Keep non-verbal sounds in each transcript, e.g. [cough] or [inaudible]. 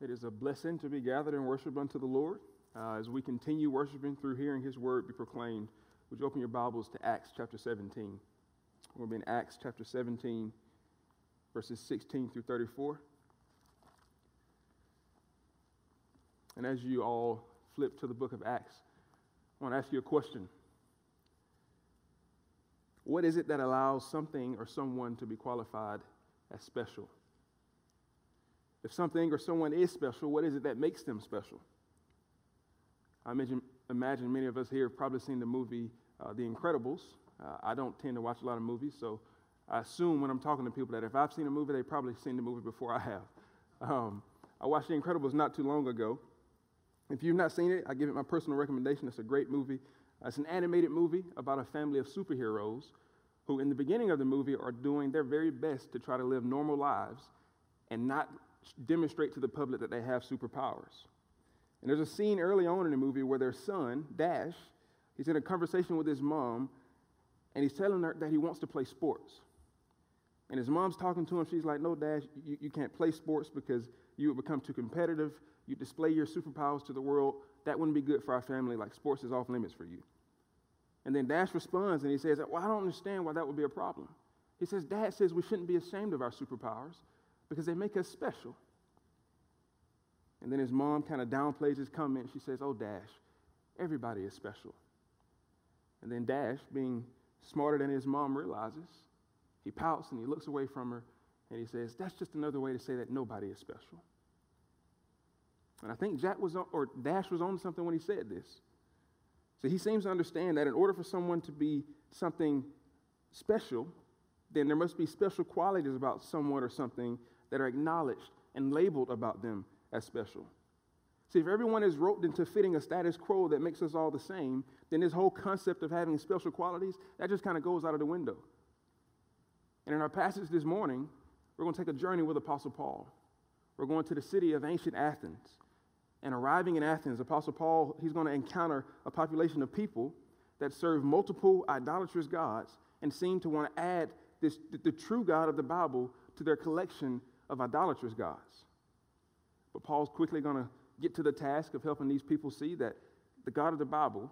It is a blessing to be gathered and worship unto the Lord. Uh, as we continue worshiping through hearing his word be proclaimed, would you open your Bibles to Acts chapter 17? We'll be in Acts chapter 17, verses 16 through 34. And as you all flip to the book of Acts, I want to ask you a question. What is it that allows something or someone to be qualified as special? If something or someone is special, what is it that makes them special? I imagine, imagine many of us here have probably seen the movie uh, The Incredibles. Uh, I don't tend to watch a lot of movies, so I assume when I'm talking to people that if I've seen a movie, they've probably seen the movie before I have. Um, I watched The Incredibles not too long ago. If you've not seen it, I give it my personal recommendation. It's a great movie. It's an animated movie about a family of superheroes who, in the beginning of the movie, are doing their very best to try to live normal lives and not demonstrate to the public that they have superpowers. And there's a scene early on in the movie where their son, Dash, he's in a conversation with his mom, and he's telling her that he wants to play sports. And his mom's talking to him. She's like, No, Dash, you, you can't play sports because you would become too competitive. You display your superpowers to the world. That wouldn't be good for our family. Like, sports is off limits for you. And then Dash responds and he says, Well, I don't understand why that would be a problem. He says, Dad says we shouldn't be ashamed of our superpowers because they make us special. And then his mom kind of downplays his comment. She says, Oh, Dash, everybody is special. And then Dash, being smarter than his mom, realizes he pouts and he looks away from her and he says, That's just another way to say that nobody is special. And I think Jack was on, or Dash was on something when he said this. So he seems to understand that in order for someone to be something special, then there must be special qualities about someone or something that are acknowledged and labeled about them as special. See, if everyone is roped into fitting a status quo that makes us all the same, then this whole concept of having special qualities, that just kind of goes out of the window. And in our passage this morning, we're going to take a journey with Apostle Paul. We're going to the city of ancient Athens. And arriving in Athens, Apostle Paul, he's going to encounter a population of people that serve multiple idolatrous gods and seem to want to add this, the, the true God of the Bible to their collection of idolatrous gods. But Paul's quickly going to get to the task of helping these people see that the God of the Bible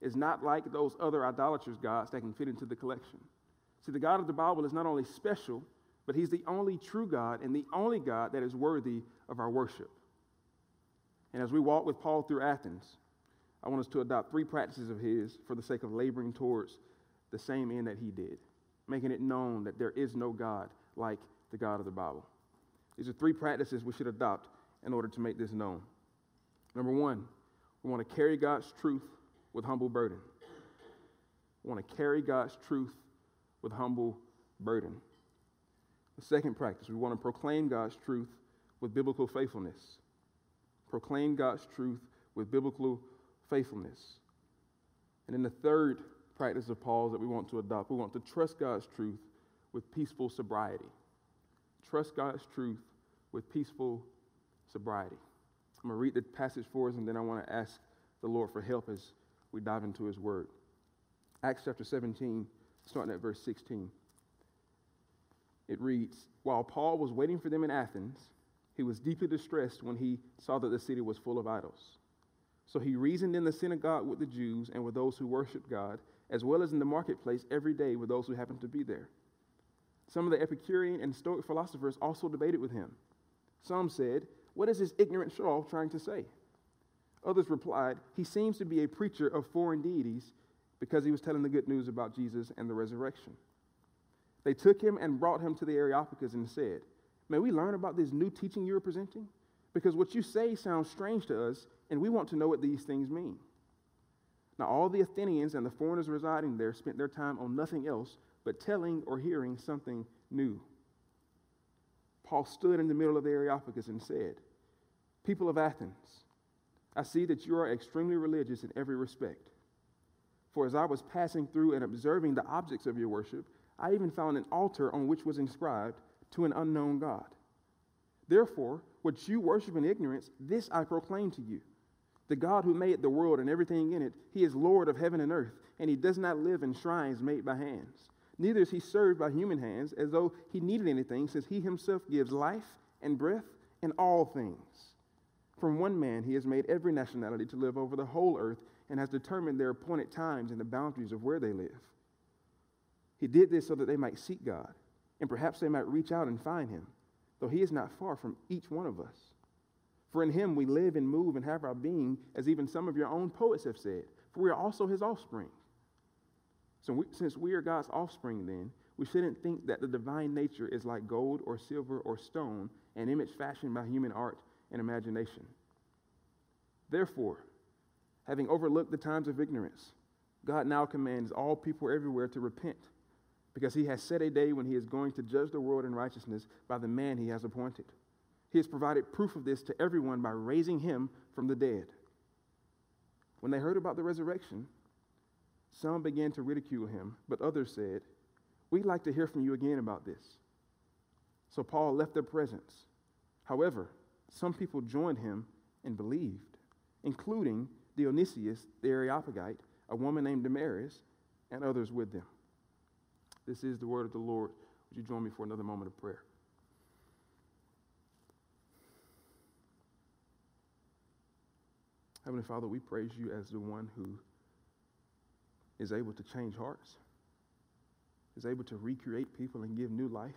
is not like those other idolatrous gods that can fit into the collection. See, the God of the Bible is not only special, but he's the only true God and the only God that is worthy of our worship. And as we walk with Paul through Athens, I want us to adopt three practices of his for the sake of laboring towards the same end that he did, making it known that there is no God like the God of the Bible. These are three practices we should adopt in order to make this known. Number one, we want to carry God's truth with humble burden. We want to carry God's truth with humble burden. The second practice, we want to proclaim God's truth with biblical faithfulness. Proclaim God's truth with biblical faithfulness. And then the third practice of Paul's that we want to adopt, we want to trust God's truth with peaceful sobriety. Trust God's truth with peaceful sobriety. I'm going to read the passage for us, and then I want to ask the Lord for help as we dive into His Word. Acts chapter 17, starting at verse 16. It reads While Paul was waiting for them in Athens, he was deeply distressed when he saw that the city was full of idols. So he reasoned in the synagogue with the Jews and with those who worshiped God, as well as in the marketplace every day with those who happened to be there. Some of the Epicurean and Stoic philosophers also debated with him. Some said, What is this ignorant off trying to say? Others replied, He seems to be a preacher of foreign deities because he was telling the good news about Jesus and the resurrection. They took him and brought him to the Areopagus and said, May we learn about this new teaching you are presenting? Because what you say sounds strange to us, and we want to know what these things mean. Now, all the Athenians and the foreigners residing there spent their time on nothing else but telling or hearing something new. Paul stood in the middle of the Areopagus and said, People of Athens, I see that you are extremely religious in every respect. For as I was passing through and observing the objects of your worship, I even found an altar on which was inscribed, To an unknown God. Therefore, what you worship in ignorance, this I proclaim to you. The God who made the world and everything in it, he is Lord of heaven and earth, and he does not live in shrines made by hands. Neither is he served by human hands as though he needed anything, since he himself gives life and breath and all things. From one man, he has made every nationality to live over the whole earth and has determined their appointed times and the boundaries of where they live. He did this so that they might seek God, and perhaps they might reach out and find him, though he is not far from each one of us. For in him we live and move and have our being, as even some of your own poets have said, for we are also his offspring. So we, since we are God's offspring, then, we shouldn't think that the divine nature is like gold or silver or stone, an image fashioned by human art and imagination. Therefore, having overlooked the times of ignorance, God now commands all people everywhere to repent, because he has set a day when he is going to judge the world in righteousness by the man he has appointed. He has provided proof of this to everyone by raising him from the dead. When they heard about the resurrection, some began to ridicule him, but others said, We'd like to hear from you again about this. So Paul left their presence. However, some people joined him and believed, including Dionysius the Areopagite, a woman named Damaris, and others with them. This is the word of the Lord. Would you join me for another moment of prayer? Heavenly Father, we praise you as the one who is able to change hearts, is able to recreate people and give new life,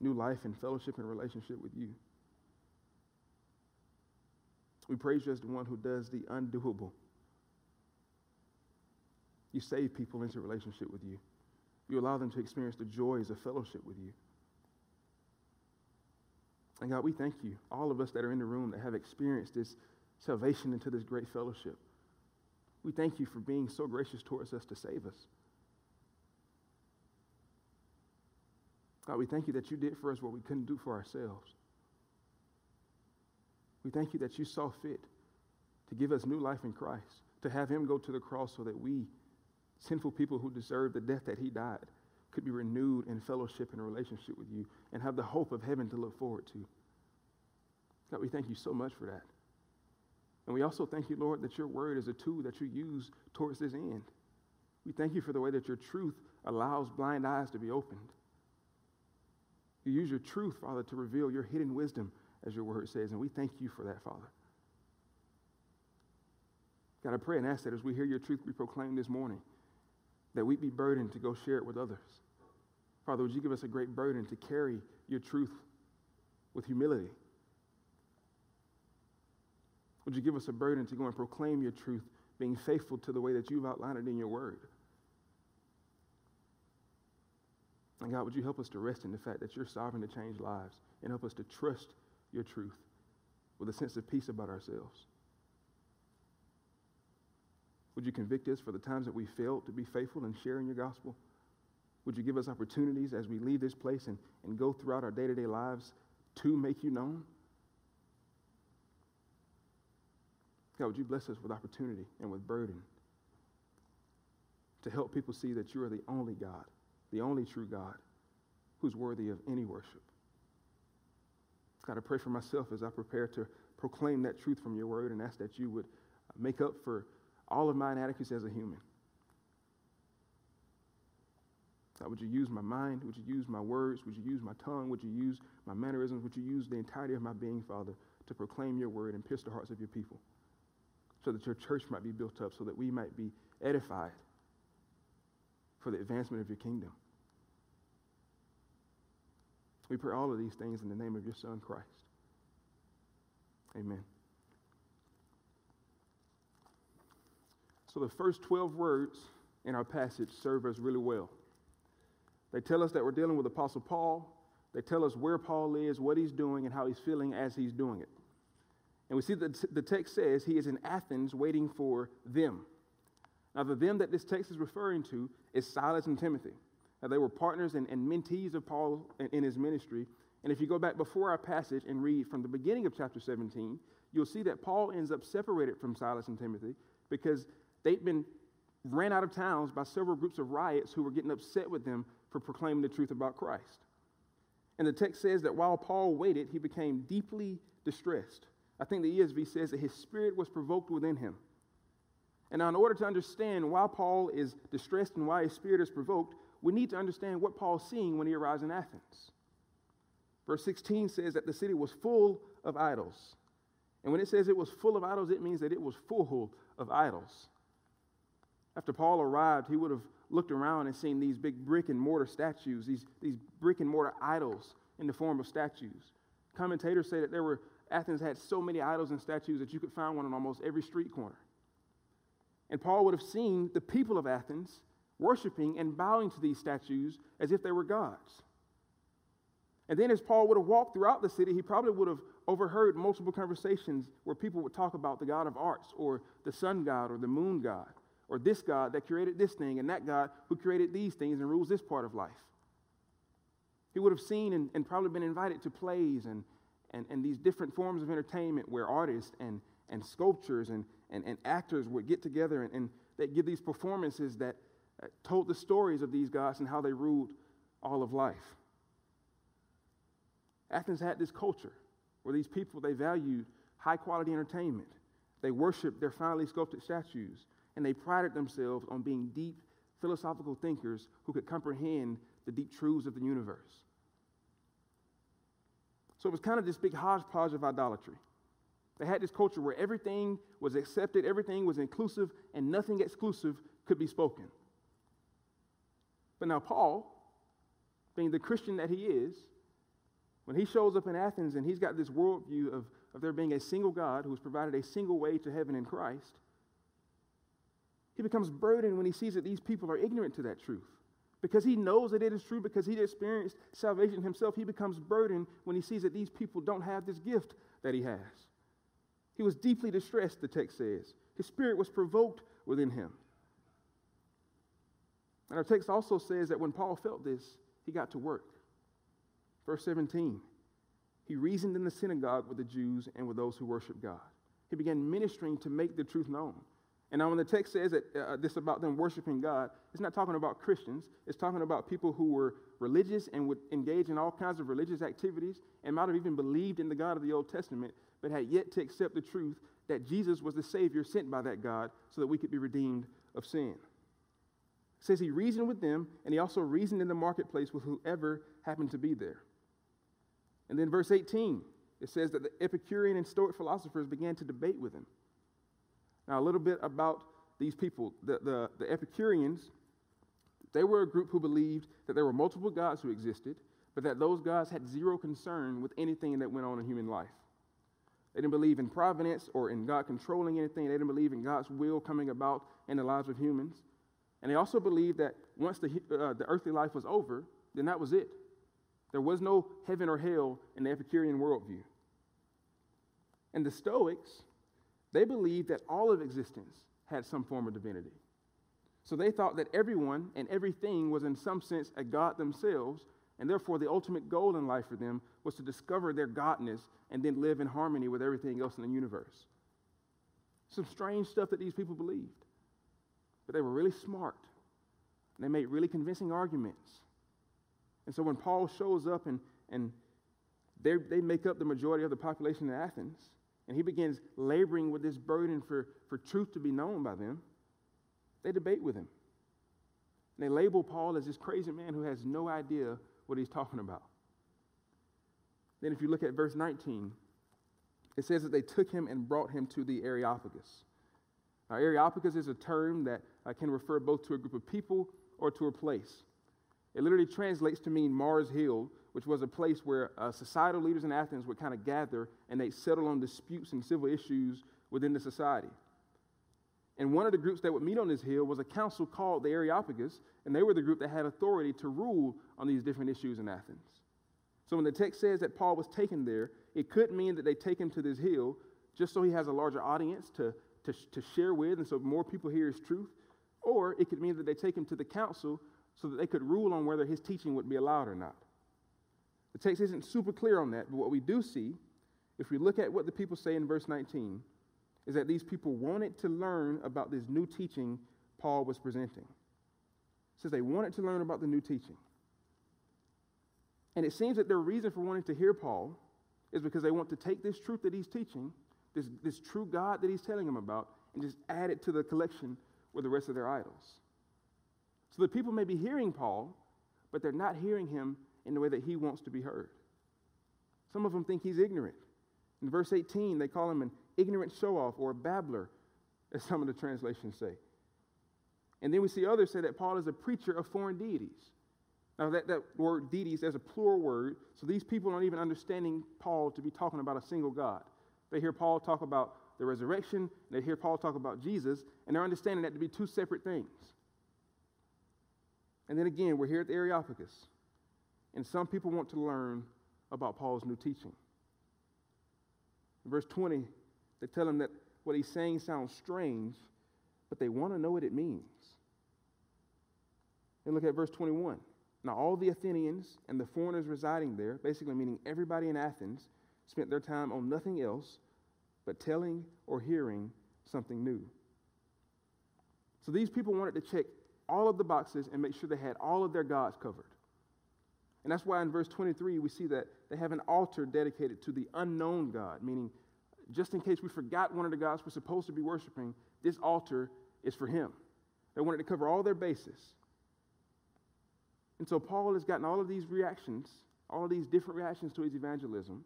new life and fellowship and relationship with you. We praise you as the one who does the undoable. You save people into relationship with you. You allow them to experience the joys of fellowship with you. And God, we thank you, all of us that are in the room that have experienced this salvation into this great fellowship. We thank you for being so gracious towards us to save us. God, we thank you that you did for us what we couldn't do for ourselves. We thank you that you saw fit to give us new life in Christ, to have him go to the cross so that we, sinful people who deserve the death that he died, could be renewed in fellowship and relationship with you and have the hope of heaven to look forward to. God, we thank you so much for that. And we also thank you, Lord, that your word is a tool that you use towards this end. We thank you for the way that your truth allows blind eyes to be opened. You use your truth, Father, to reveal your hidden wisdom, as your word says, and we thank you for that, Father. God, I pray and ask that as we hear your truth be proclaimed this morning, that we be burdened to go share it with others. Father, would you give us a great burden to carry your truth with humility? Would you give us a burden to go and proclaim your truth, being faithful to the way that you've outlined it in your word? And God, would you help us to rest in the fact that you're sovereign to change lives and help us to trust your truth with a sense of peace about ourselves? Would you convict us for the times that we failed to be faithful in sharing your gospel? Would you give us opportunities as we leave this place and, and go throughout our day to day lives to make you known? God, would you bless us with opportunity and with burden to help people see that you are the only God, the only true God who's worthy of any worship. God, I pray for myself as I prepare to proclaim that truth from your word and ask that you would make up for all of my inadequacies as a human. God, would you use my mind? Would you use my words? Would you use my tongue? Would you use my mannerisms? Would you use the entirety of my being, Father, to proclaim your word and pierce the hearts of your people? So that your church might be built up, so that we might be edified for the advancement of your kingdom. We pray all of these things in the name of your Son, Christ. Amen. So the first 12 words in our passage serve us really well. They tell us that we're dealing with Apostle Paul. They tell us where Paul is, what he's doing, and how he's feeling as he's doing it. And we see that the text says he is in Athens waiting for them. Now, the them that this text is referring to is Silas and Timothy. Now, they were partners and, and mentees of Paul in, in his ministry. And if you go back before our passage and read from the beginning of chapter 17, you'll see that Paul ends up separated from Silas and Timothy because they've been ran out of towns by several groups of riots who were getting upset with them for proclaiming the truth about Christ. And the text says that while Paul waited, he became deeply distressed. I think the ESV says that his spirit was provoked within him. And now, in order to understand why Paul is distressed and why his spirit is provoked, we need to understand what Paul's seeing when he arrives in Athens. Verse 16 says that the city was full of idols. And when it says it was full of idols, it means that it was full of idols. After Paul arrived, he would have looked around and seen these big brick and mortar statues, these, these brick and mortar idols in the form of statues. Commentators say that there were Athens had so many idols and statues that you could find one on almost every street corner. And Paul would have seen the people of Athens worshiping and bowing to these statues as if they were gods. And then, as Paul would have walked throughout the city, he probably would have overheard multiple conversations where people would talk about the God of arts, or the sun god, or the moon god, or this God that created this thing, and that God who created these things and rules this part of life. He would have seen and, and probably been invited to plays and, and, and these different forms of entertainment where artists and, and sculptures and, and, and actors would get together and, and they give these performances that uh, told the stories of these gods and how they ruled all of life. Athens had this culture where these people they valued high quality entertainment. They worshiped their finely sculpted statues, and they prided themselves on being deep philosophical thinkers who could comprehend the deep truths of the universe. So it was kind of this big hodgepodge of idolatry. They had this culture where everything was accepted, everything was inclusive, and nothing exclusive could be spoken. But now, Paul, being the Christian that he is, when he shows up in Athens and he's got this worldview of, of there being a single God who has provided a single way to heaven in Christ, he becomes burdened when he sees that these people are ignorant to that truth. Because he knows that it is true, because he experienced salvation himself, he becomes burdened when he sees that these people don't have this gift that he has. He was deeply distressed, the text says. His spirit was provoked within him. And our text also says that when Paul felt this, he got to work. Verse 17 He reasoned in the synagogue with the Jews and with those who worship God. He began ministering to make the truth known. And now, when the text says that uh, this about them worshiping God, it's not talking about Christians. It's talking about people who were religious and would engage in all kinds of religious activities and might have even believed in the God of the Old Testament, but had yet to accept the truth that Jesus was the Savior sent by that God so that we could be redeemed of sin. It says he reasoned with them, and he also reasoned in the marketplace with whoever happened to be there. And then, verse 18, it says that the Epicurean and Stoic philosophers began to debate with him. Now, a little bit about these people. The, the, the Epicureans, they were a group who believed that there were multiple gods who existed, but that those gods had zero concern with anything that went on in human life. They didn't believe in providence or in God controlling anything. They didn't believe in God's will coming about in the lives of humans. And they also believed that once the, uh, the earthly life was over, then that was it. There was no heaven or hell in the Epicurean worldview. And the Stoics, they believed that all of existence had some form of divinity. So they thought that everyone and everything was, in some sense, a God themselves, and therefore the ultimate goal in life for them was to discover their godness and then live in harmony with everything else in the universe. Some strange stuff that these people believed. But they were really smart. And they made really convincing arguments. And so when Paul shows up and, and they make up the majority of the population in Athens, and he begins laboring with this burden for, for truth to be known by them, they debate with him. And they label Paul as this crazy man who has no idea what he's talking about. Then, if you look at verse 19, it says that they took him and brought him to the Areopagus. Now, Areopagus is a term that uh, can refer both to a group of people or to a place. It literally translates to mean Mars Hill, which was a place where uh, societal leaders in Athens would kind of gather and they settle on disputes and civil issues within the society. And one of the groups that would meet on this hill was a council called the Areopagus, and they were the group that had authority to rule on these different issues in Athens. So when the text says that Paul was taken there, it could mean that they take him to this hill just so he has a larger audience to, to, to share with, and so more people hear his truth. Or it could mean that they take him to the council so that they could rule on whether his teaching would be allowed or not. The text isn't super clear on that, but what we do see, if we look at what the people say in verse 19, is that these people wanted to learn about this new teaching Paul was presenting. It says they wanted to learn about the new teaching. And it seems that their reason for wanting to hear Paul is because they want to take this truth that he's teaching, this, this true God that he's telling them about, and just add it to the collection with the rest of their idols. So the people may be hearing Paul, but they're not hearing him in the way that he wants to be heard. Some of them think he's ignorant. In verse 18, they call him an ignorant show off or a babbler, as some of the translations say. And then we see others say that Paul is a preacher of foreign deities. Now, that, that word deities, there's a plural word, so these people aren't even understanding Paul to be talking about a single God. They hear Paul talk about the resurrection, they hear Paul talk about Jesus, and they're understanding that to be two separate things. And then again, we're here at the Areopagus, and some people want to learn about Paul's new teaching. In verse 20, they tell him that what he's saying sounds strange, but they want to know what it means. And look at verse 21. Now, all the Athenians and the foreigners residing there, basically meaning everybody in Athens, spent their time on nothing else but telling or hearing something new. So these people wanted to check all of the boxes and make sure they had all of their gods covered. And that's why in verse 23 we see that they have an altar dedicated to the unknown God, meaning just in case we forgot one of the gods we're supposed to be worshiping, this altar is for him. They wanted to cover all their bases. And so Paul has gotten all of these reactions, all of these different reactions to his evangelism.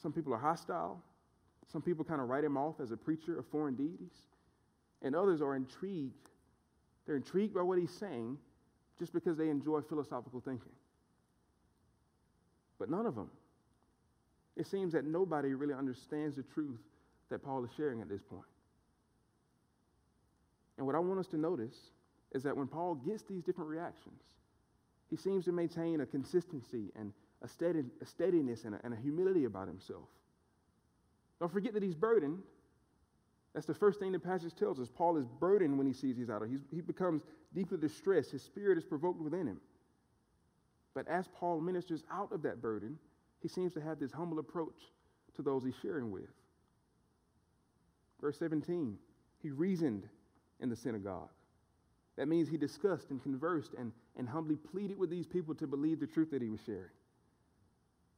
Some people are hostile. Some people kind of write him off as a preacher of foreign deities. And others are intrigued. They're intrigued by what he's saying just because they enjoy philosophical thinking. But none of them. It seems that nobody really understands the truth that Paul is sharing at this point. And what I want us to notice is that when Paul gets these different reactions, he seems to maintain a consistency and a, steady, a steadiness and a, and a humility about himself. Don't forget that he's burdened. That's the first thing the passage tells us. Paul is burdened when he sees these idols. He's, he becomes deeply distressed. His spirit is provoked within him. But as Paul ministers out of that burden, he seems to have this humble approach to those he's sharing with. Verse 17, he reasoned in the synagogue. That means he discussed and conversed and, and humbly pleaded with these people to believe the truth that he was sharing.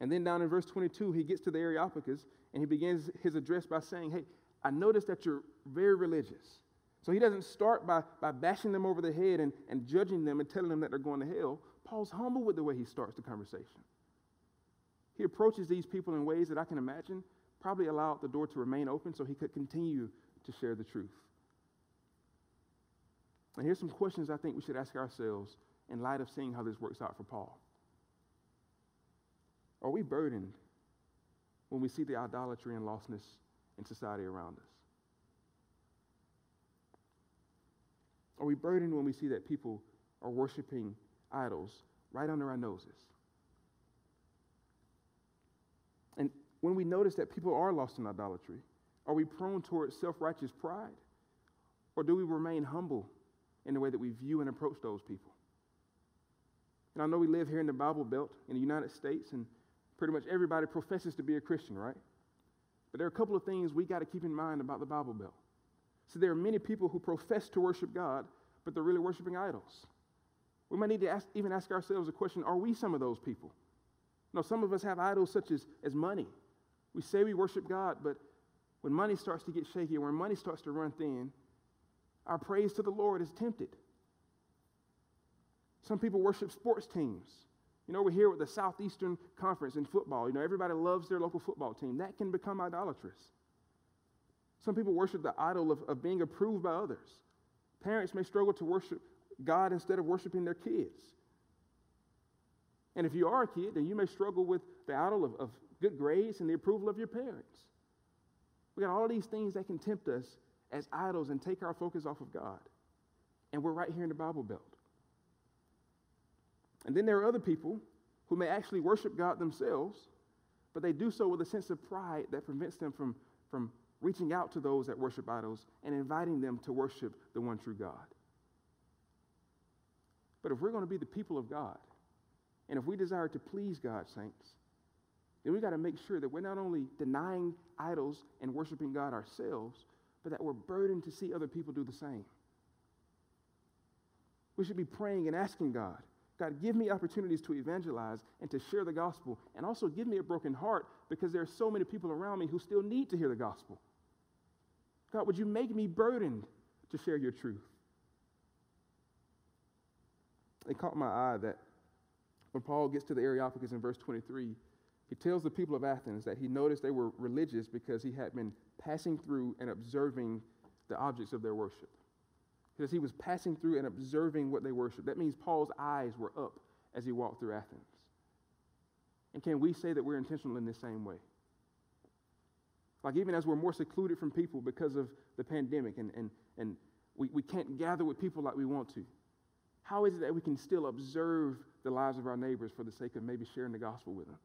And then down in verse 22, he gets to the Areopagus and he begins his address by saying, Hey, I notice that you're very religious. So he doesn't start by, by bashing them over the head and, and judging them and telling them that they're going to hell. Paul's humble with the way he starts the conversation. He approaches these people in ways that I can imagine probably allowed the door to remain open so he could continue to share the truth. And here's some questions I think we should ask ourselves in light of seeing how this works out for Paul. Are we burdened when we see the idolatry and lostness in society around us? Are we burdened when we see that people are worshiping idols right under our noses? And when we notice that people are lost in idolatry, are we prone towards self righteous pride? Or do we remain humble in the way that we view and approach those people. And I know we live here in the Bible Belt in the United States, and pretty much everybody professes to be a Christian, right? But there are a couple of things we got to keep in mind about the Bible Belt. So there are many people who profess to worship God, but they're really worshiping idols. We might need to ask, even ask ourselves a question are we some of those people? No, some of us have idols such as, as money. We say we worship God, but when money starts to get shaky, when money starts to run thin, our praise to the Lord is tempted. Some people worship sports teams. You know, we're here with the Southeastern Conference in football. You know, everybody loves their local football team. That can become idolatrous. Some people worship the idol of, of being approved by others. Parents may struggle to worship God instead of worshiping their kids. And if you are a kid, then you may struggle with the idol of, of good grades and the approval of your parents. We got all these things that can tempt us as idols and take our focus off of God. And we're right here in the Bible Belt. And then there are other people who may actually worship God themselves, but they do so with a sense of pride that prevents them from, from reaching out to those that worship idols and inviting them to worship the one true God. But if we're going to be the people of God, and if we desire to please God, saints, then we got to make sure that we're not only denying idols and worshiping God ourselves, but that we're burdened to see other people do the same. We should be praying and asking God, God, give me opportunities to evangelize and to share the gospel, and also give me a broken heart because there are so many people around me who still need to hear the gospel. God, would you make me burdened to share your truth? It caught my eye that when Paul gets to the Areopagus in verse 23, He tells the people of Athens that he noticed they were religious because he had been passing through and observing the objects of their worship. Because he was passing through and observing what they worship. That means Paul's eyes were up as he walked through Athens. And can we say that we're intentional in the same way? Like, even as we're more secluded from people because of the pandemic and, and, and we, we can't gather with people like we want to, how is it that we can still observe the lives of our neighbors for the sake of maybe sharing the gospel with them?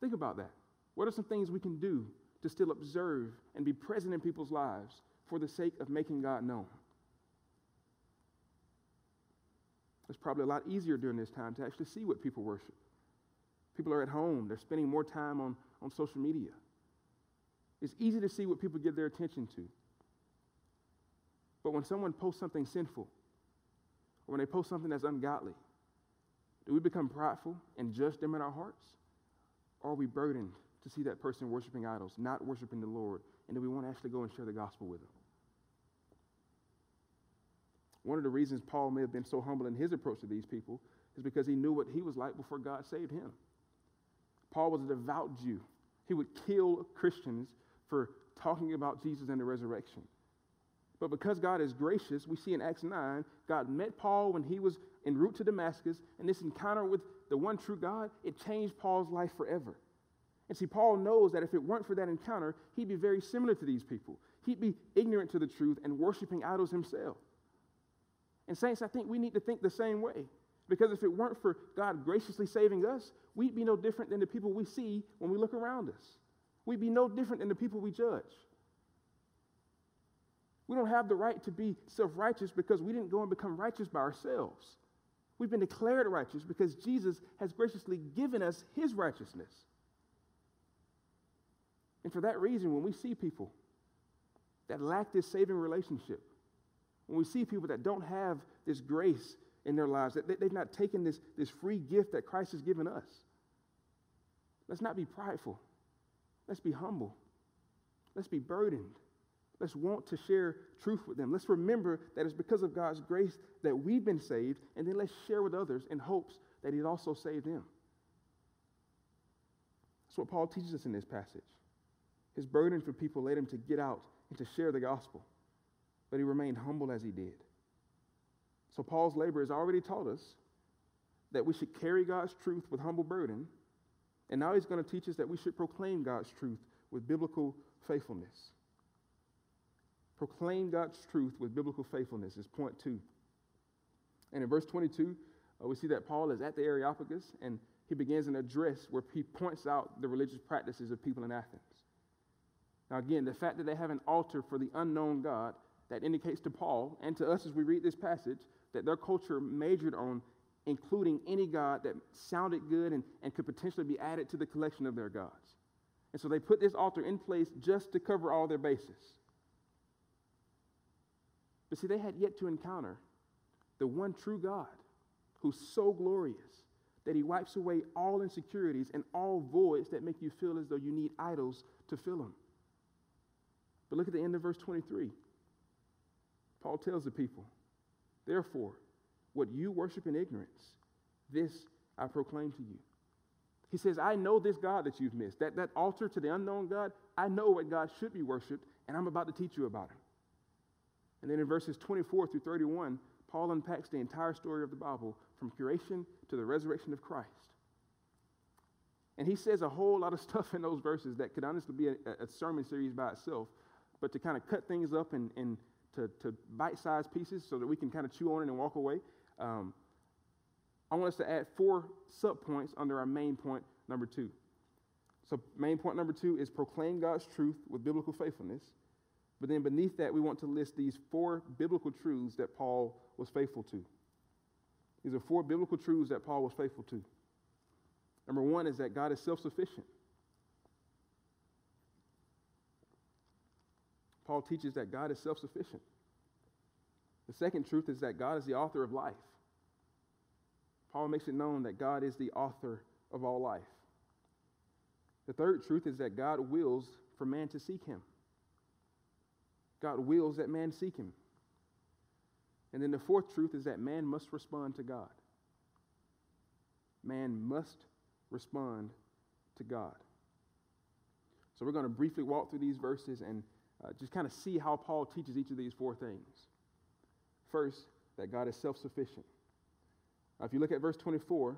Think about that. What are some things we can do to still observe and be present in people's lives for the sake of making God known? It's probably a lot easier during this time to actually see what people worship. People are at home, they're spending more time on, on social media. It's easy to see what people give their attention to. But when someone posts something sinful, or when they post something that's ungodly, do we become prideful and judge them in our hearts? Or are we burdened to see that person worshiping idols, not worshiping the Lord, and do we want to actually go and share the gospel with them? One of the reasons Paul may have been so humble in his approach to these people is because he knew what he was like before God saved him. Paul was a devout Jew. He would kill Christians for talking about Jesus and the resurrection. But because God is gracious, we see in Acts 9, God met Paul when he was en route to Damascus, and this encounter with the one true God, it changed Paul's life forever. And see, Paul knows that if it weren't for that encounter, he'd be very similar to these people. He'd be ignorant to the truth and worshiping idols himself. And, saints, I think we need to think the same way. Because if it weren't for God graciously saving us, we'd be no different than the people we see when we look around us. We'd be no different than the people we judge. We don't have the right to be self righteous because we didn't go and become righteous by ourselves. We've been declared righteous because Jesus has graciously given us his righteousness. And for that reason, when we see people that lack this saving relationship, when we see people that don't have this grace in their lives, that they've not taken this, this free gift that Christ has given us, let's not be prideful. Let's be humble. Let's be burdened. Let's want to share truth with them. Let's remember that it's because of God's grace that we've been saved, and then let's share with others in hopes that He's also saved them. That's what Paul teaches us in this passage. His burden for people led him to get out and to share the gospel, but he remained humble as he did. So, Paul's labor has already taught us that we should carry God's truth with humble burden, and now he's going to teach us that we should proclaim God's truth with biblical faithfulness. Proclaim God's truth with biblical faithfulness is point two. And in verse 22, uh, we see that Paul is at the Areopagus and he begins an address where he points out the religious practices of people in Athens. Now, again, the fact that they have an altar for the unknown God, that indicates to Paul and to us as we read this passage that their culture majored on including any God that sounded good and, and could potentially be added to the collection of their gods. And so they put this altar in place just to cover all their bases. But see, they had yet to encounter the one true God who's so glorious that he wipes away all insecurities and all voids that make you feel as though you need idols to fill them. But look at the end of verse 23. Paul tells the people, Therefore, what you worship in ignorance, this I proclaim to you. He says, I know this God that you've missed. That, that altar to the unknown God, I know what God should be worshiped, and I'm about to teach you about him. And then in verses 24 through 31, Paul unpacks the entire story of the Bible from creation to the resurrection of Christ. And he says a whole lot of [laughs] stuff in those verses that could honestly be a, a sermon series by itself but to kind of cut things up and, and to, to bite sized pieces so that we can kind of chew on it and walk away. Um, I want us to add four subpoints under our main point number two. So, main point number two is proclaim God's truth with biblical faithfulness. But then beneath that, we want to list these four biblical truths that Paul was faithful to. These are four biblical truths that Paul was faithful to. Number one is that God is self sufficient. Paul teaches that God is self sufficient. The second truth is that God is the author of life. Paul makes it known that God is the author of all life. The third truth is that God wills for man to seek him. God wills that man seek him. And then the fourth truth is that man must respond to God. Man must respond to God. So we're going to briefly walk through these verses and uh, just kind of see how Paul teaches each of these four things. First, that God is self sufficient. if you look at verse 24,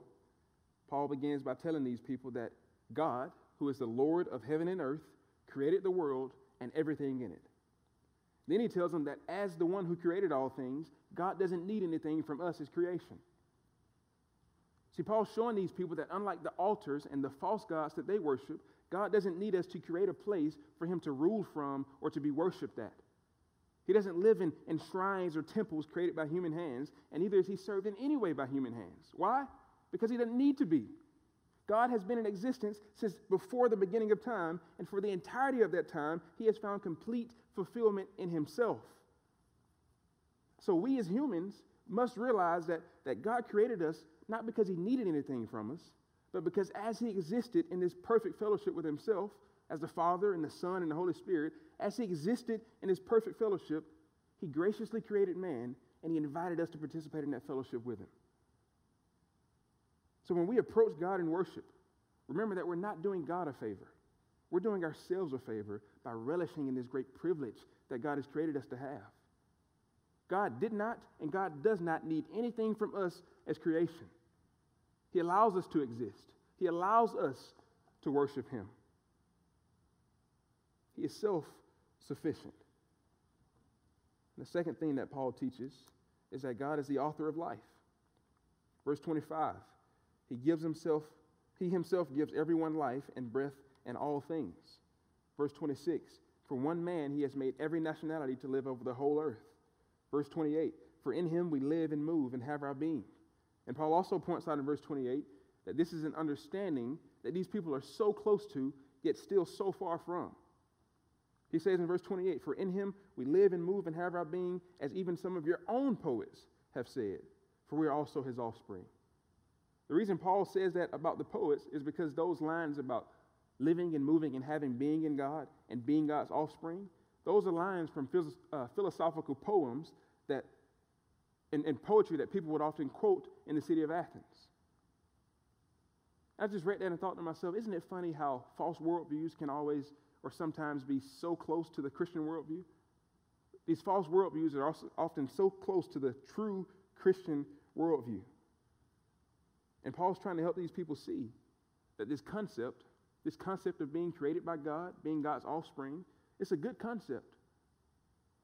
Paul begins by telling these people that God, who is the Lord of heaven and earth, created the world and everything in it. Then he tells them that as the one who created all things, God doesn't need anything from us as creation. See, Paul's showing these people that unlike the altars and the false gods that they worship, God doesn't need us to create a place for him to rule from or to be worshiped at. He doesn't live in, in shrines or temples created by human hands, and neither is he served in any way by human hands. Why? Because he doesn't need to be. God has been in existence since before the beginning of time, and for the entirety of that time, he has found complete fulfillment in himself. So we as humans must realize that, that God created us not because he needed anything from us, but because as he existed in this perfect fellowship with himself, as the Father and the Son and the Holy Spirit, as he existed in his perfect fellowship, he graciously created man and he invited us to participate in that fellowship with him. So when we approach God in worship, remember that we're not doing God a favor. We're doing ourselves a favor by relishing in this great privilege that God has created us to have. God did not and God does not need anything from us as creation. He allows us to exist, He allows us to worship Him. He is self sufficient. The second thing that Paul teaches is that God is the author of life. Verse 25, he gives himself, he himself gives everyone life and breath and all things. Verse 26, for one man he has made every nationality to live over the whole earth. Verse 28, for in him we live and move and have our being. And Paul also points out in verse 28 that this is an understanding that these people are so close to, yet still so far from. He says in verse 28 For in him we live and move and have our being, as even some of your own poets have said, for we are also his offspring. The reason Paul says that about the poets is because those lines about living and moving and having being in God and being God's offspring, those are lines from uh, philosophical poems that, and, and poetry that people would often quote in the city of Athens. I just read that and thought to myself, isn't it funny how false worldviews can always or sometimes be so close to the Christian worldview? These false worldviews are often so close to the true Christian worldview. And Paul's trying to help these people see that this concept, this concept of being created by God, being God's offspring, it's a good concept.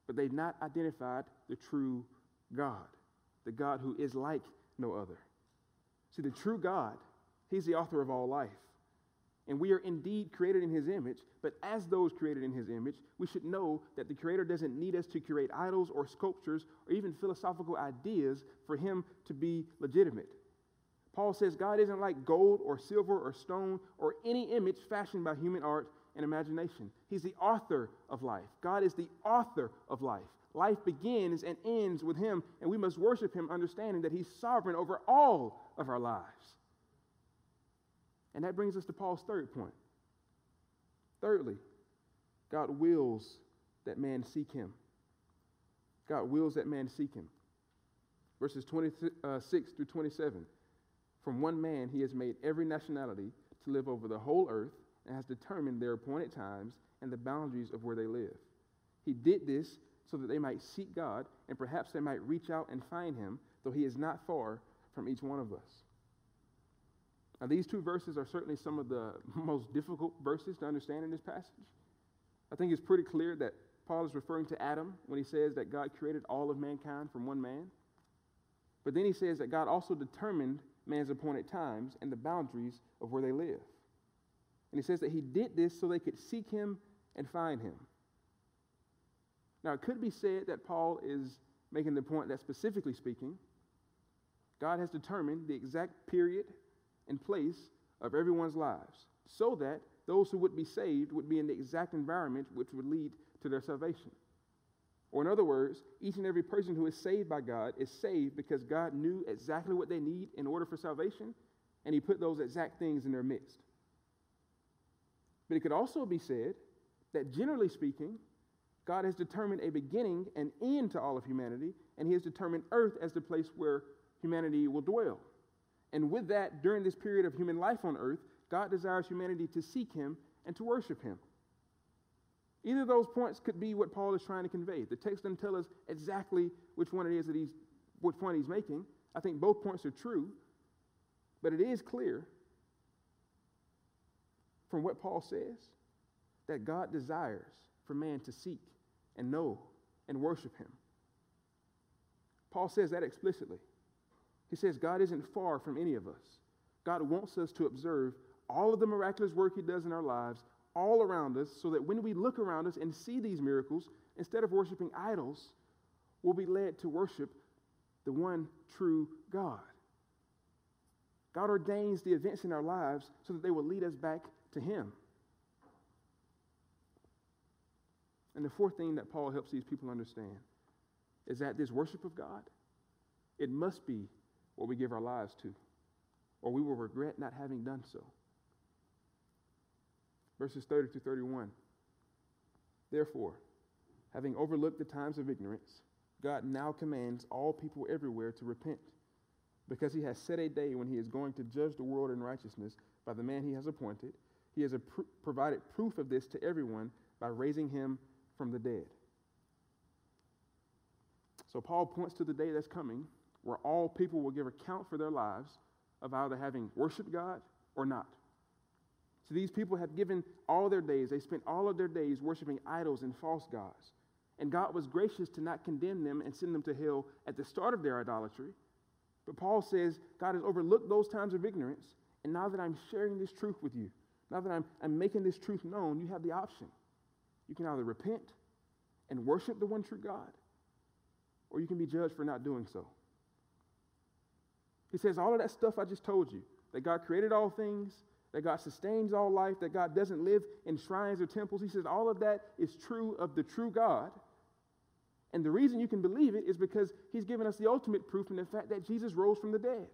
But they've not identified the true God, the God who is like no other. See, the true God, He's the author of all life. And we are indeed created in His image, but as those created in His image, we should know that the Creator doesn't need us to create idols or sculptures or even philosophical ideas for Him to be legitimate. Paul says God isn't like gold or silver or stone or any image fashioned by human art and imagination. He's the author of life. God is the author of life. Life begins and ends with Him, and we must worship Him, understanding that He's sovereign over all of our lives. And that brings us to Paul's third point. Thirdly, God wills that man seek Him. God wills that man seek Him. Verses 26 uh, through 27. From one man, He has made every nationality to live over the whole earth and has determined their appointed times and the boundaries of where they live. He did this so that they might seek God and perhaps they might reach out and find him, though he is not far from each one of us. Now, these two verses are certainly some of the [laughs] most difficult verses to understand in this passage. I think it's pretty clear that Paul is referring to Adam when he says that God created all of mankind from one man. But then he says that God also determined man's appointed times and the boundaries of where they live. And he says that he did this so they could seek him and find him. Now, it could be said that Paul is making the point that, specifically speaking, God has determined the exact period and place of everyone's lives so that those who would be saved would be in the exact environment which would lead to their salvation. Or, in other words, each and every person who is saved by God is saved because God knew exactly what they need in order for salvation, and He put those exact things in their midst. But it could also be said that, generally speaking, God has determined a beginning and end to all of humanity, and He has determined earth as the place where humanity will dwell. And with that, during this period of human life on earth, God desires humanity to seek Him and to worship Him. Either of those points could be what Paul is trying to convey. The text doesn't tell us exactly which one it is that he's, which point he's making. I think both points are true, but it is clear from what Paul says that God desires for man to seek and know and worship him. Paul says that explicitly. He says God isn't far from any of us. God wants us to observe all of the miraculous work he does in our lives all around us so that when we look around us and see these miracles, instead of worshiping idols, we'll be led to worship the one true God. God ordains the events in our lives so that they will lead us back to Him. And the fourth thing that Paul helps these people understand is that this worship of God, it must be what we give our lives to, or we will regret not having done so verses 30 to 31. Therefore, having overlooked the times of ignorance, God now commands all people everywhere to repent, because he has set a day when he is going to judge the world in righteousness by the man he has appointed. He has pr- provided proof of this to everyone by raising him from the dead. So, Paul points to the day that's coming where all people will give account for their lives of either having worshiped God or not. So these people have given all their days, they spent all of their days worshiping idols and false gods. And God was gracious to not condemn them and send them to hell at the start of their idolatry. But Paul says God has overlooked those times of ignorance. And now that I'm sharing this truth with you, now that I'm, I'm making this truth known, you have the option. You can either repent and worship the one true God, or you can be judged for not doing so. He says, All of that stuff I just told you, that God created all things, that God sustains all life, that God doesn't live in shrines or temples. He says all of that is true of the true God. And the reason you can believe it is because he's given us the ultimate proof in the fact that Jesus rose from the dead.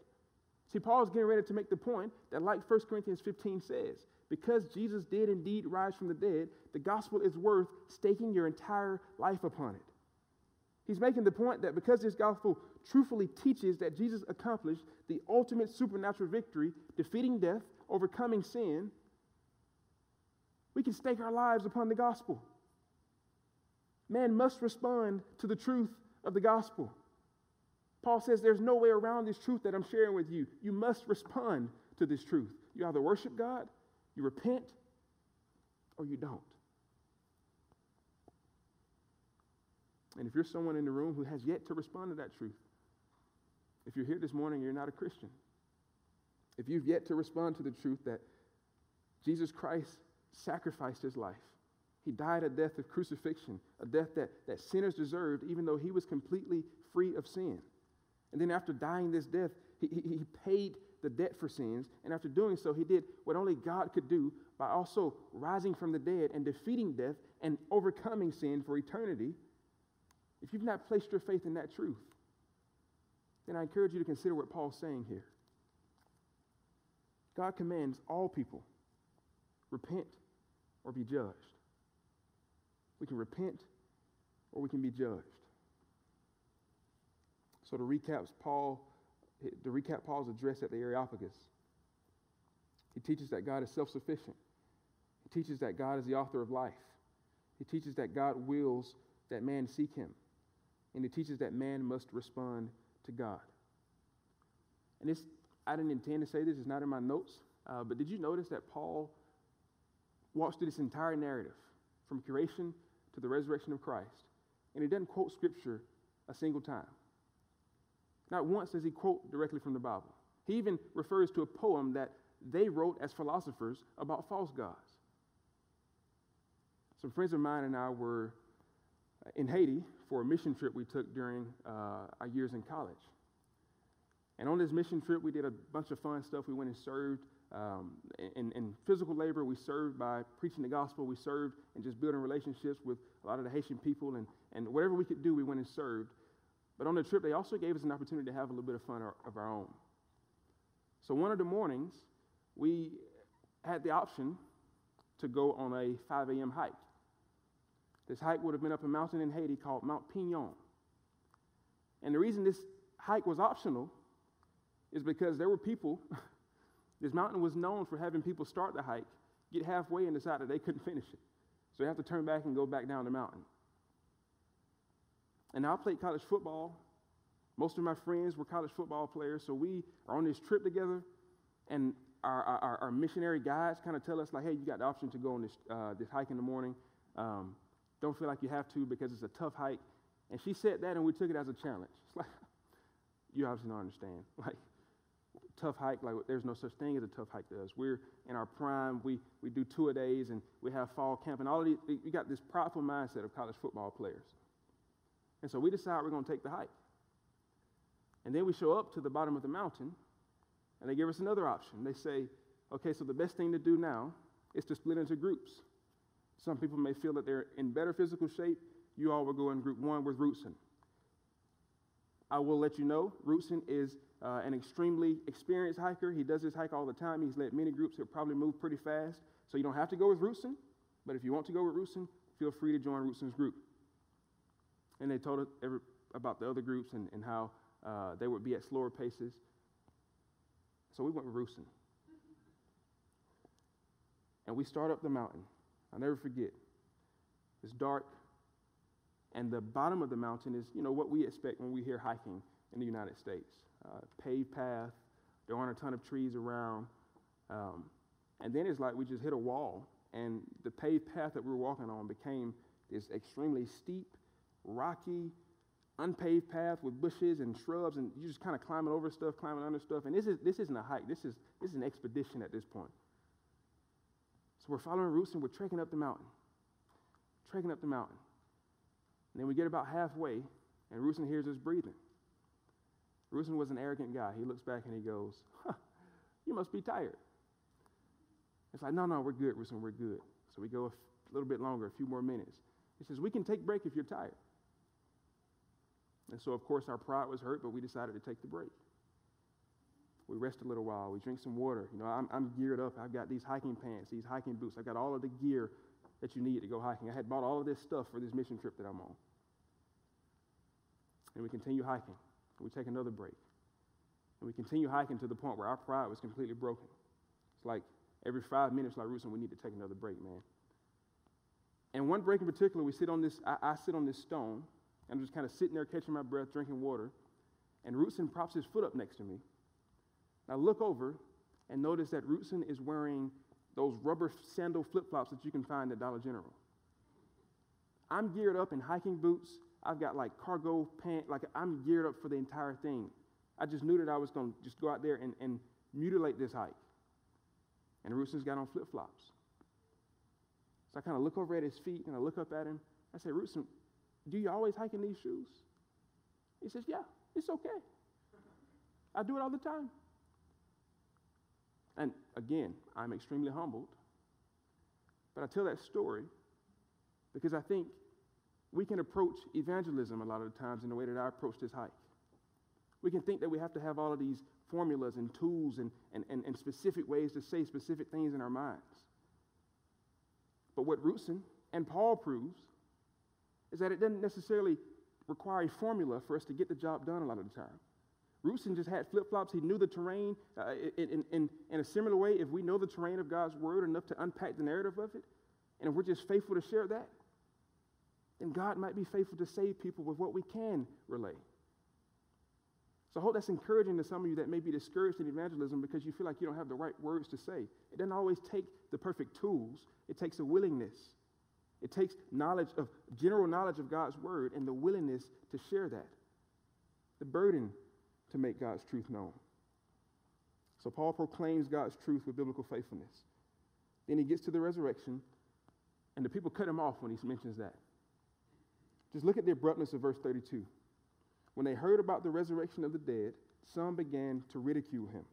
See, Paul is getting ready to make the point that, like 1 Corinthians 15 says, because Jesus did indeed rise from the dead, the gospel is worth staking your entire life upon it. He's making the point that because this gospel truthfully teaches that Jesus accomplished the ultimate supernatural victory, defeating death, overcoming sin, we can stake our lives upon the gospel. Man must respond to the truth of the gospel. Paul says there's no way around this truth that I'm sharing with you. You must respond to this truth. You either worship God, you repent, or you don't. And if you're someone in the room who has yet to respond to that truth, if you're here this morning, you're not a Christian. If you've yet to respond to the truth that Jesus Christ sacrificed his life, he died a death of crucifixion, a death that, that sinners deserved, even though he was completely free of sin. And then after dying this death, he, he, he paid the debt for sins. And after doing so, he did what only God could do by also rising from the dead and defeating death and overcoming sin for eternity. If you've not placed your faith in that truth, then I encourage you to consider what Paul's saying here. God commands all people repent or be judged. We can repent or we can be judged. So to recap Paul, to recap Paul's address at the Areopagus, he teaches that God is self-sufficient. He teaches that God is the author of life. He teaches that God wills that man seek him. And he teaches that man must respond to God. And this I didn't intend to say this, it's not in my notes, uh, but did you notice that Paul walks through this entire narrative from creation to the resurrection of Christ, and he doesn't quote scripture a single time? Not once does he quote directly from the Bible. He even refers to a poem that they wrote as philosophers about false gods. Some friends of mine and I were in Haiti for a mission trip we took during uh, our years in college. And on this mission trip, we did a bunch of fun stuff. We went and served um, in, in, physical labor. We served by preaching the gospel. We served and just building relationships with a lot of the Haitian people. And, and whatever we could do, we went and served. But on the trip, they also gave us an opportunity to have a little bit of fun of our own. So one of the mornings, we had the option to go on a 5 a.m. hike. This hike would have been up a mountain in Haiti called Mount Pignon. And the reason this hike was optional is because there were people, [laughs] this mountain was known for having people start the hike, get halfway, and decide that they couldn't finish it. So they have to turn back and go back down the mountain. And I played college football. Most of my friends were college football players, so we are on this trip together, and our, our, our missionary guides kind of tell us, like, hey, you got the option to go on this, uh, this hike in the morning. Um, don't feel like you have to because it's a tough hike. And she said that, and we took it as a challenge. It's like, [laughs] you obviously don't understand. [laughs] Like, tough hike, like, there's no such thing as a tough hike to us. We're in our prime. We, we do two a days, and we have fall camp, and all of these, we got this prideful mindset of college football players. And so we decide we're going to take the hike. And then we show up to the bottom of the mountain, and they give us another option. They say, okay, so the best thing to do now is to split into groups. Some people may feel that they're in better physical shape. You all will go in group one with Rootson. I will let you know, Rootson is uh, an extremely experienced hiker. He does this hike all the time. He's led many groups. He'll probably move pretty fast. So you don't have to go with Rootson, but if you want to go with Rootson, feel free to join Rootson's group. And they told us every, about the other groups and, and how uh, they would be at slower paces. So we went with Rootson. And we start up the mountain. I'll never forget. It's dark, and the bottom of the mountain is, you know, what we expect when we hear hiking in the United States. Uh, paved path, there aren't a ton of trees around. Um, and then it's like we just hit a wall, and the paved path that we were walking on became this extremely steep, rocky, unpaved path with bushes and shrubs, and you're just kind of climbing over stuff, climbing under stuff. And this is this isn't a hike. This is this is an expedition at this point. So we're following routes and we're trekking up the mountain, trekking up the mountain. Then we get about halfway, and Rootson hears us breathing. Rootson was an arrogant guy. He looks back and he goes, huh, You must be tired. It's like, No, no, we're good, Rootson, we're good. So we go a f- little bit longer, a few more minutes. He says, We can take a break if you're tired. And so, of course, our pride was hurt, but we decided to take the break. We rest a little while. We drink some water. You know, I'm, I'm geared up. I've got these hiking pants, these hiking boots. I've got all of the gear that you need to go hiking. I had bought all of this stuff for this mission trip that I'm on. And we continue hiking. And We take another break. And we continue hiking to the point where our pride was completely broken. It's like every five minutes, like Rootson, we need to take another break, man. And one break in particular, we sit on this, I, I sit on this stone. And I'm just kind of sitting there catching my breath, drinking water. And Rootson props his foot up next to me. I look over and notice that Rootson is wearing those rubber sandal flip flops that you can find at Dollar General. I'm geared up in hiking boots. I've got like cargo pants. Like I'm geared up for the entire thing. I just knew that I was going to just go out there and, and mutilate this hike. And Rootson's got on flip flops. So I kind of look over at his feet and I look up at him. I say, Rootson, do you always hike in these shoes? He says, Yeah, it's okay. I do it all the time. And again, I'm extremely humbled. But I tell that story because I think we can approach evangelism a lot of the times in the way that I approach this hike. We can think that we have to have all of these formulas and tools and, and, and, and specific ways to say specific things in our minds. But what Rootson and Paul proves is that it doesn't necessarily require a formula for us to get the job done a lot of the time. Rootson just had flip flops. He knew the terrain. Uh, in, in, in a similar way, if we know the terrain of God's word enough to unpack the narrative of it, and if we're just faithful to share that, then God might be faithful to save people with what we can relay. So I hope that's encouraging to some of you that may be discouraged in evangelism because you feel like you don't have the right words to say. It doesn't always take the perfect tools, it takes a willingness. It takes knowledge of general knowledge of God's word and the willingness to share that. The burden to make God's truth known. So Paul proclaims God's truth with biblical faithfulness. Then he gets to the resurrection, and the people cut him off when he mentions that. Just look at the abruptness of verse 32. When they heard about the resurrection of the dead, some began to ridicule him.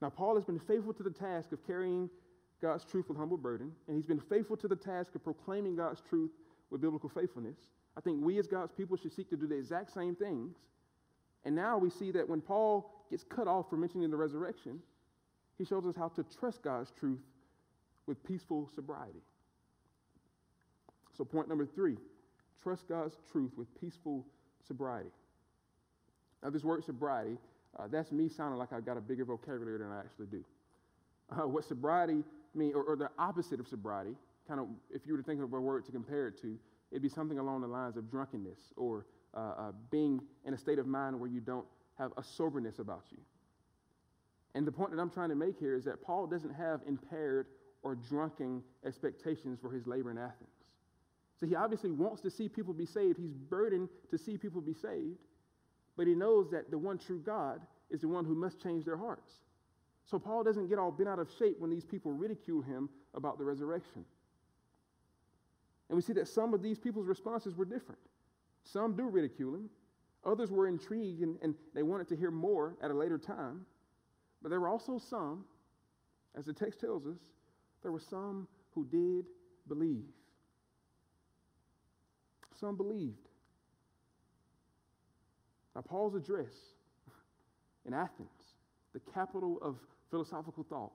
Now, Paul has been faithful to the task of carrying God's truth with humble burden, and he's been faithful to the task of proclaiming God's truth with biblical faithfulness. I think we as God's people should seek to do the exact same things and now we see that when Paul gets cut off for mentioning the resurrection, he shows us how to trust God's truth with peaceful sobriety. So, point number three trust God's truth with peaceful sobriety. Now, this word sobriety, uh, that's me sounding like I've got a bigger vocabulary than I actually do. Uh, what sobriety mean, or, or, the opposite of sobriety, kind of, if you were to think of a word to compare it to, it'd be something along the lines of drunkenness or uh, uh, being in a state of mind where you don't have a soberness about you. And the point that I'm trying to make here is that Paul doesn't have impaired or drunken expectations for his labor in Athens. So he obviously wants to see people be saved. He's burdened to see people be saved. But he knows that the one true God is the one who must change their hearts. So Paul doesn't get all bent out of shape when these people ridicule him about the resurrection. And we see that some of these people's responses were different. Some do ridicule him, others were intrigued and, and they wanted to hear more at a later time. But there were also some, as the text tells us, there were some who did believe. Some believed. Now, Paul's address [laughs] in Athens, the capital of philosophical thought,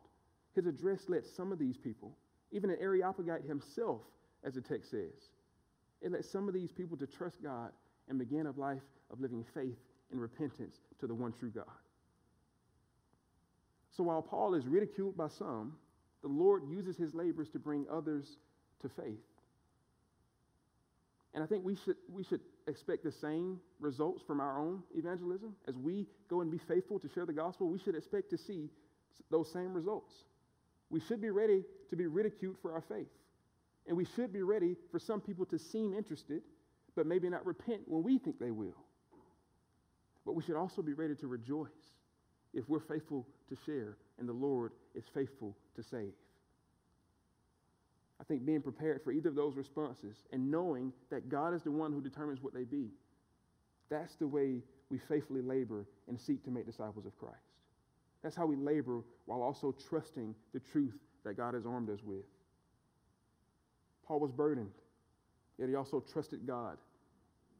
his address let some of these people, even an Areopagite himself, as the text says, it led some of these people to trust God and begin a life of living faith and repentance to the one true God. So while Paul is ridiculed by some, the Lord uses his labors to bring others to faith. And I think we should, we should expect the same results from our own evangelism. As we go and be faithful to share the gospel, we should expect to see those same results. We should be ready to be ridiculed for our faith. And we should be ready for some people to seem interested, but maybe not repent when we think they will. But we should also be ready to rejoice if we're faithful to share and the Lord is faithful to save. I think being prepared for either of those responses and knowing that God is the one who determines what they be, that's the way we faithfully labor and seek to make disciples of Christ. That's how we labor while also trusting the truth that God has armed us with. Paul was burdened, yet he also trusted God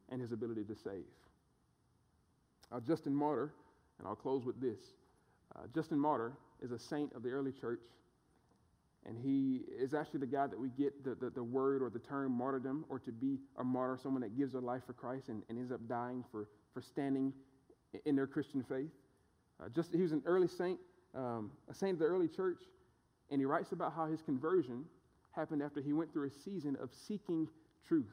and his ability to save. Uh, Justin Martyr, and I'll close with this. Uh, Justin Martyr is a saint of the early church, and he is actually the guy that we get the, the, the, word or the term martyrdom, or to be a martyr, someone that gives their life for Christ and, and ends up dying for, for standing in their Christian faith. Uh, just, he was an early saint, um, a saint of the early church, and he writes about how his conversion happened after he went through a season of seeking truth.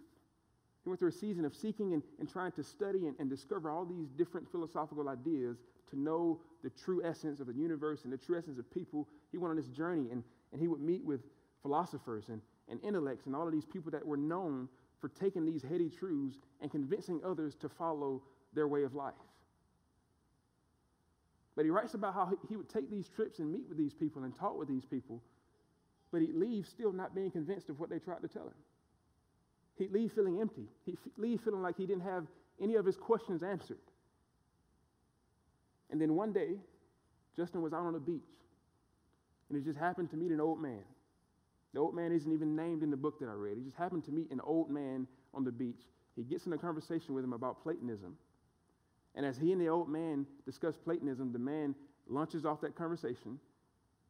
He went through a season of seeking and, and trying to study and, and discover all these different philosophical ideas to know the true essence of the universe and the true essence of people. He went on this journey and, and he would meet with philosophers and, and intellects and all of these people that were known for taking these heady truths and convincing others to follow their way of life. But he writes about how he would take these trips and meet with these people and talk with these people but he'd leave still not being convinced of what they tried to tell him. He'd leave feeling empty. He'd leave feeling like he didn't have any of his questions answered. And then one day, Justin was out on a beach, and he just happened to meet an old man. The old man isn't even named in the book that I read. He just happened to meet an old man on the beach. He gets in a conversation with him about Platonism. And as he and the old man discuss Platonism, the man launches off that conversation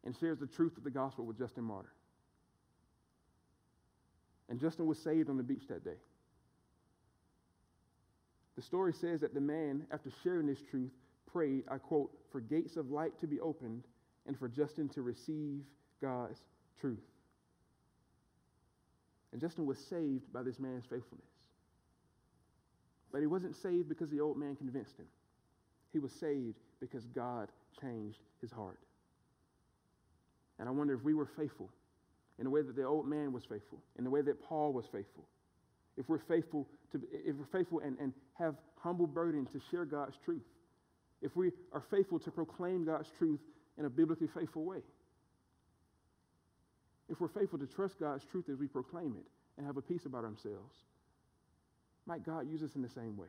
and shares the truth of the gospel with Justin Martyr. And Justin was saved on the beach that day. The story says that the man, after sharing this truth, prayed, I quote, for gates of light to be opened and for Justin to receive God's truth. And Justin was saved by this man's faithfulness. But he wasn't saved because the old man convinced him. He was saved because God changed his heart. And I wonder if we were faithful in the way that the old man was faithful, in the way that Paul was faithful. If we're faithful to if we're faithful and, and have humble burden to share God's truth. If we are faithful to proclaim God's truth in a biblically faithful way. If we're faithful to trust God's truth as we proclaim it and have a peace about ourselves. Might God use us in the same way.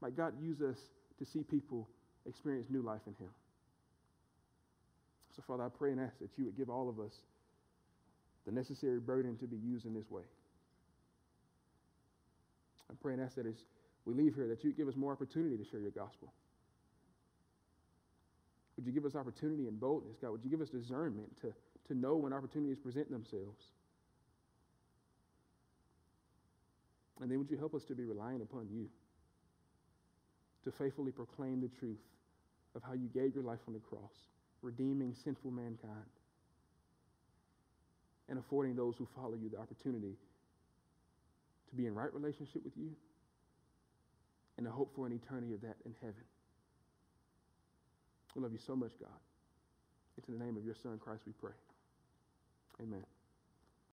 Might God use us to see people experience new life in Him. So, Father, I pray and ask that you would give all of us the necessary burden to be used in this way. I pray and ask that as we leave here, that you give us more opportunity to share your gospel. Would you give us opportunity and boldness, God? Would you give us discernment to, to know when opportunities present themselves? And then would you help us to be relying upon you to faithfully proclaim the truth of how you gave your life on the cross, redeeming sinful mankind, and affording those who follow you the opportunity to be in right relationship with you and to hope for an eternity of that in heaven. We love you so much, God. It's in the name of your Son, Christ, we pray. Amen.